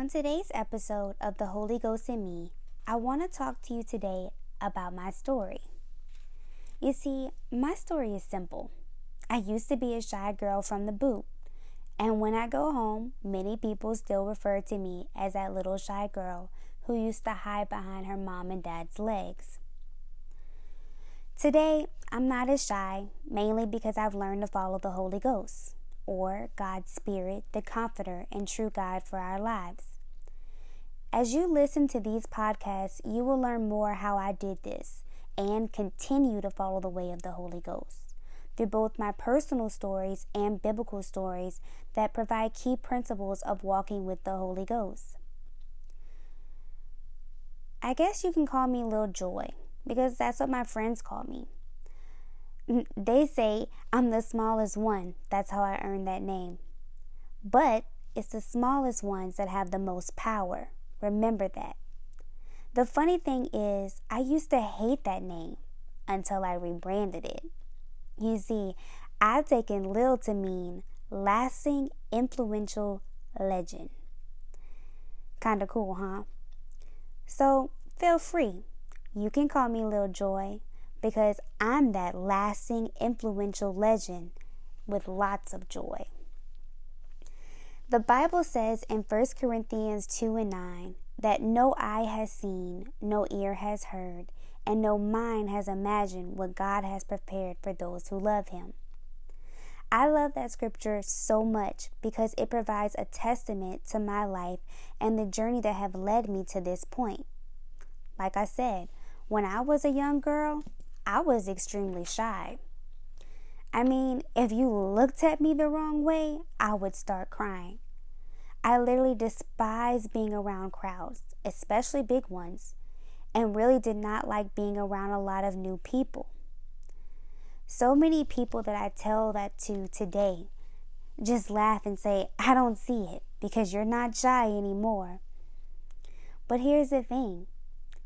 On today's episode of The Holy Ghost in Me, I want to talk to you today about my story. You see, my story is simple. I used to be a shy girl from the boot, and when I go home, many people still refer to me as that little shy girl who used to hide behind her mom and dad's legs. Today, I'm not as shy, mainly because I've learned to follow the Holy Ghost or God's Spirit, the Comforter and true guide for our lives. As you listen to these podcasts, you will learn more how I did this and continue to follow the way of the Holy Ghost through both my personal stories and biblical stories that provide key principles of walking with the Holy Ghost. I guess you can call me Lil Joy because that's what my friends call me. They say I'm the smallest one. That's how I earned that name. But it's the smallest ones that have the most power. Remember that. The funny thing is, I used to hate that name until I rebranded it. You see, I've taken Lil to mean lasting, influential legend. Kinda cool, huh? So feel free. You can call me Lil Joy because I'm that lasting, influential legend with lots of joy. The Bible says in 1 Corinthians 2 and 9 that no eye has seen, no ear has heard, and no mind has imagined what God has prepared for those who love Him. I love that scripture so much because it provides a testament to my life and the journey that have led me to this point. Like I said, when I was a young girl, I was extremely shy. I mean, if you looked at me the wrong way, I would start crying. I literally despise being around crowds, especially big ones, and really did not like being around a lot of new people. So many people that I tell that to today just laugh and say, I don't see it because you're not shy anymore. But here's the thing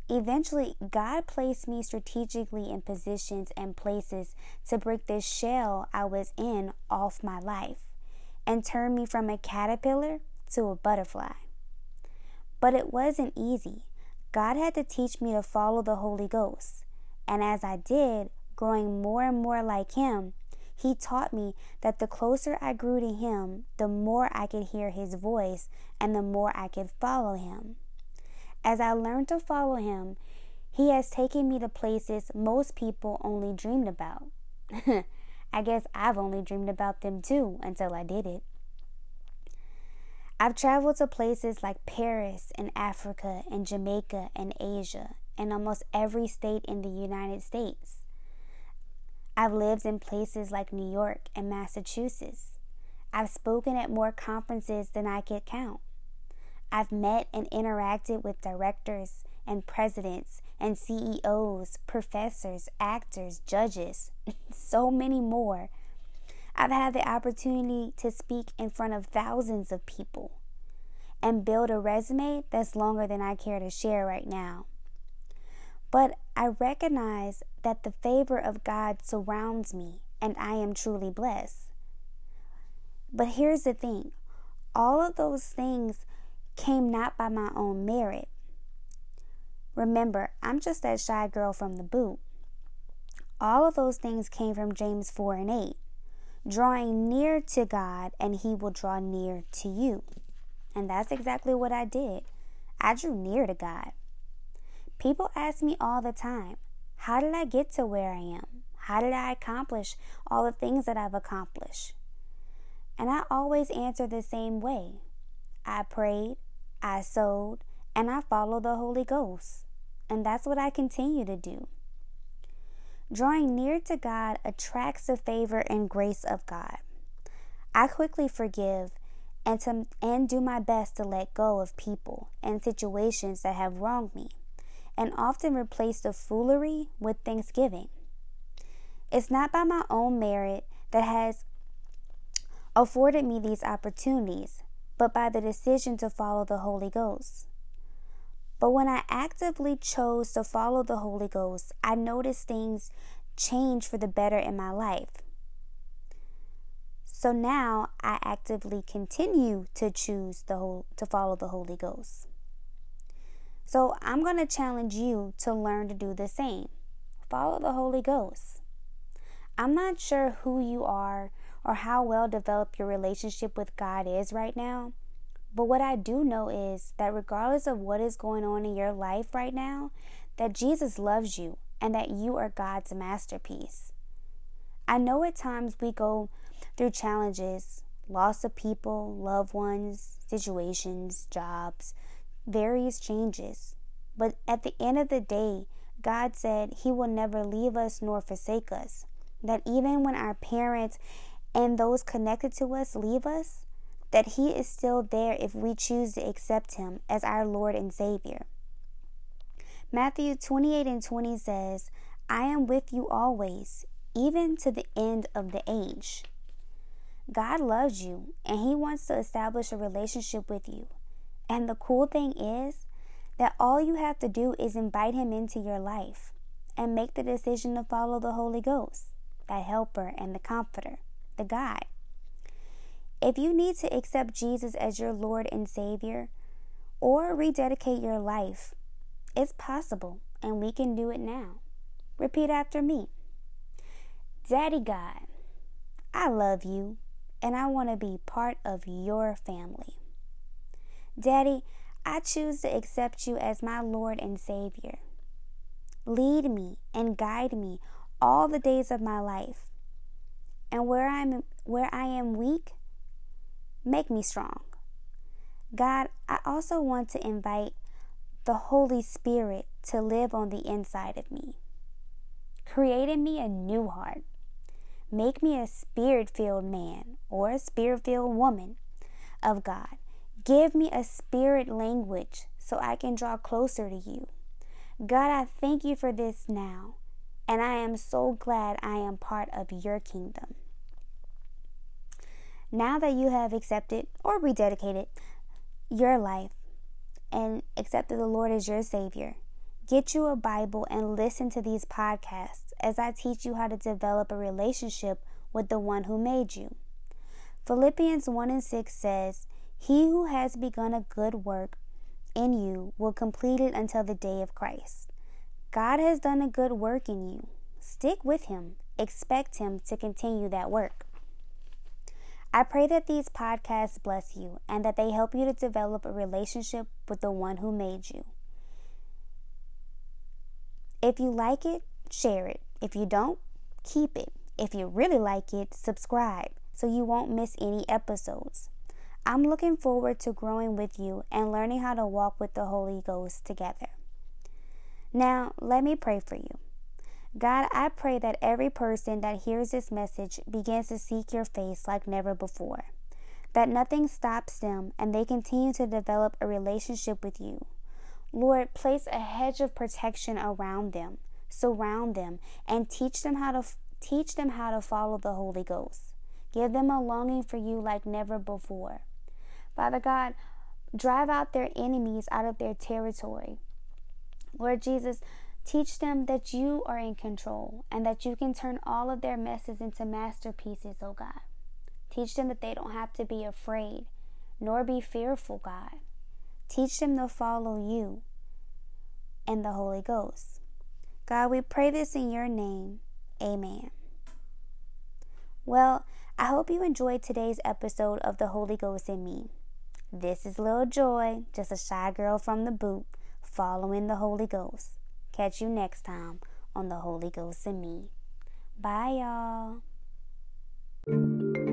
Eventually, God placed me strategically in positions and places to break the shell I was in off my life and turn me from a caterpillar to a butterfly. But it wasn't easy. God had to teach me to follow the Holy Ghost. And as I did, growing more and more like Him, He taught me that the closer I grew to Him, the more I could hear His voice and the more I could follow Him. As I learned to follow him, he has taken me to places most people only dreamed about. I guess I've only dreamed about them too until I did it. I've traveled to places like Paris and Africa and Jamaica and Asia and almost every state in the United States. I've lived in places like New York and Massachusetts. I've spoken at more conferences than I could count. I've met and interacted with directors and presidents and CEOs, professors, actors, judges, so many more. I've had the opportunity to speak in front of thousands of people and build a resume that's longer than I care to share right now. But I recognize that the favor of God surrounds me and I am truly blessed. But here's the thing all of those things came not by my own merit. Remember, I'm just that shy girl from the boot. All of those things came from James 4 and 8. Drawing near to God, and He will draw near to you. And that's exactly what I did. I drew near to God. People ask me all the time, How did I get to where I am? How did I accomplish all the things that I've accomplished? And I always answer the same way I prayed, I sowed, and I followed the Holy Ghost. And that's what I continue to do. Drawing near to God attracts the favor and grace of God. I quickly forgive and, to, and do my best to let go of people and situations that have wronged me, and often replace the foolery with thanksgiving. It's not by my own merit that has afforded me these opportunities, but by the decision to follow the Holy Ghost. But when I actively chose to follow the Holy Ghost, I noticed things change for the better in my life. So now I actively continue to choose the whole to follow the Holy Ghost. So I'm going to challenge you to learn to do the same. Follow the Holy Ghost. I'm not sure who you are or how well developed your relationship with God is right now. But what I do know is that regardless of what is going on in your life right now, that Jesus loves you and that you are God's masterpiece. I know at times we go through challenges, loss of people, loved ones, situations, jobs, various changes. But at the end of the day, God said He will never leave us nor forsake us. That even when our parents and those connected to us leave us, that He is still there if we choose to accept Him as our Lord and Savior. Matthew 28 and 20 says, I am with you always, even to the end of the age. God loves you and He wants to establish a relationship with you. And the cool thing is that all you have to do is invite Him into your life and make the decision to follow the Holy Ghost, that helper and the comforter, the guide. If you need to accept Jesus as your Lord and Savior or rededicate your life, it's possible and we can do it now. Repeat after me Daddy God, I love you and I want to be part of your family. Daddy, I choose to accept you as my Lord and Savior. Lead me and guide me all the days of my life. And where I'm where I am weak, make me strong. God, I also want to invite the Holy Spirit to live on the inside of me. Create in me a new heart Make me a spirit filled man or a spirit filled woman of God. Give me a spirit language so I can draw closer to you. God, I thank you for this now, and I am so glad I am part of your kingdom. Now that you have accepted or rededicated your life and accepted the Lord as your Savior, Get you a Bible and listen to these podcasts as I teach you how to develop a relationship with the one who made you. Philippians 1 and 6 says, He who has begun a good work in you will complete it until the day of Christ. God has done a good work in you. Stick with Him. Expect Him to continue that work. I pray that these podcasts bless you and that they help you to develop a relationship with the one who made you. If you like it, share it. If you don't, keep it. If you really like it, subscribe so you won't miss any episodes. I'm looking forward to growing with you and learning how to walk with the Holy Ghost together. Now, let me pray for you. God, I pray that every person that hears this message begins to seek your face like never before, that nothing stops them and they continue to develop a relationship with you. Lord, place a hedge of protection around them, surround them, and teach them how to teach them how to follow the Holy Ghost. Give them a longing for you like never before. Father God, drive out their enemies out of their territory. Lord Jesus, teach them that you are in control and that you can turn all of their messes into masterpieces, oh God. Teach them that they don't have to be afraid nor be fearful, God. Teach them to follow you and the Holy Ghost. God, we pray this in your name. Amen. Well, I hope you enjoyed today's episode of The Holy Ghost in Me. This is Lil Joy, just a shy girl from the boot, following the Holy Ghost. Catch you next time on The Holy Ghost and Me. Bye, y'all.